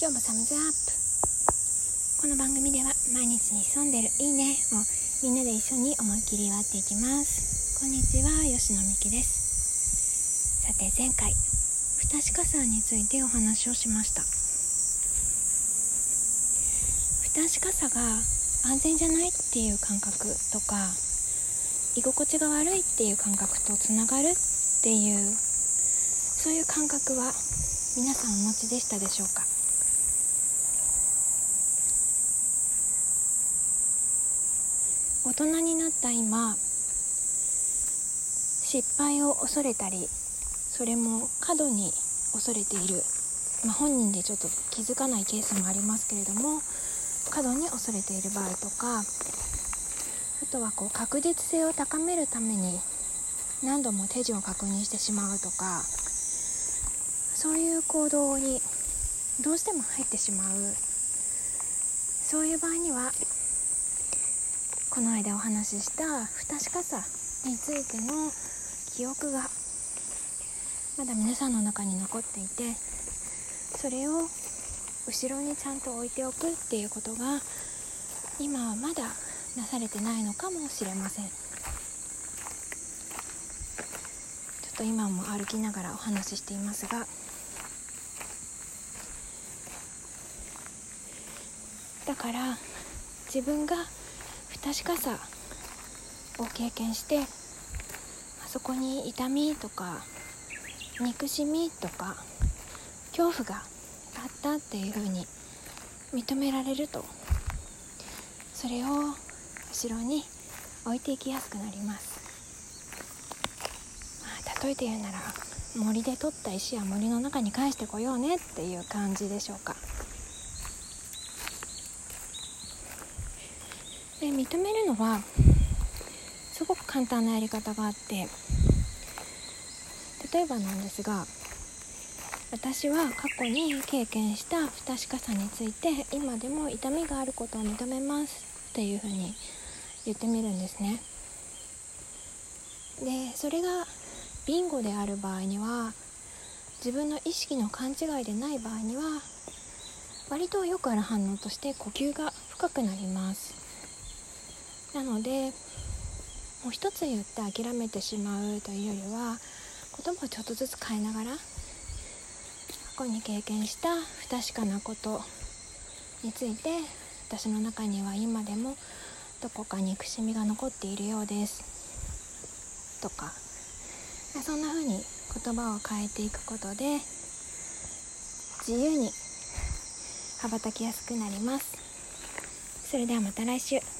今日もサムズアップ。この番組では毎日に潜んでるいいねをみんなで一緒に思いっきり祝っていきます。こんにちは吉野美希です。さて前回不確かさについてお話をしました。不確かさが安全じゃないっていう感覚とか居心地が悪いっていう感覚とつながるっていうそういう感覚は皆さんお持ちでしたでしょうか？大人になった今失敗を恐れたりそれも過度に恐れている、まあ、本人でちょっと気づかないケースもありますけれども過度に恐れている場合とかあとはこう確実性を高めるために何度も手順を確認してしまうとかそういう行動にどうしても入ってしまう。そういう場合にはこの間お話しした不確かさについての記憶がまだ皆さんの中に残っていてそれを後ろにちゃんと置いておくっていうことが今はまだなされてないのかもしれません。ちょっと今も歩きながらお話ししていますがだから自分が不確かさを経験してあそこに痛みとか憎しみとか恐怖があったっていうふうに認められるとそれを後ろに置いていきやすくなります、まあ、例えて言うなら森で取った石は森の中に返してこようねっていう感じでしょうか。で認めるのはすごく簡単なやり方があって例えばなんですが私は過去に経験した不確かさについて今でも痛みがあることを認めますっていうふうに言ってみるんですね。でそれがビンゴである場合には自分の意識の勘違いでない場合には割とよくある反応として呼吸が深くなります。なのでもう一つ言って諦めてしまうというよりは言葉をちょっとずつ変えながら過去に経験した不確かなことについて私の中には今でもどこか憎しみが残っているようです。とかそんな風に言葉を変えていくことで自由に羽ばたきやすくなります。それではまた来週。